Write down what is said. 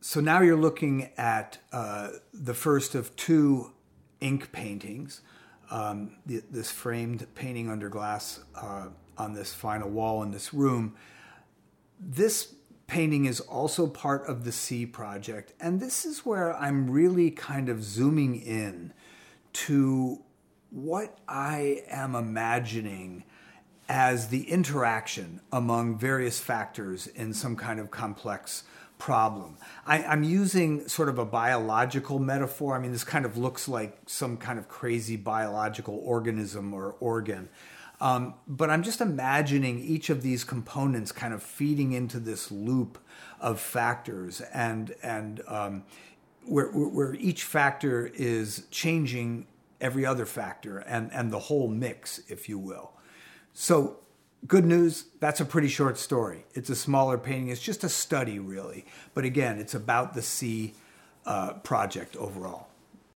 so now you're looking at uh, the first of two ink paintings. Um, this framed painting under glass uh, on this final wall in this room. This painting is also part of the SEEe project, and this is where I'm really kind of zooming in to what I am imagining as the interaction among various factors in some kind of complex problem. I, am using sort of a biological metaphor. I mean, this kind of looks like some kind of crazy biological organism or organ. Um, but I'm just imagining each of these components kind of feeding into this loop of factors and and um, where, where each factor is changing every other factor and, and the whole mix, if you will. So good news that's a pretty short story. It's a smaller painting. It's just a study really. But again it's about the SEEe uh, project overall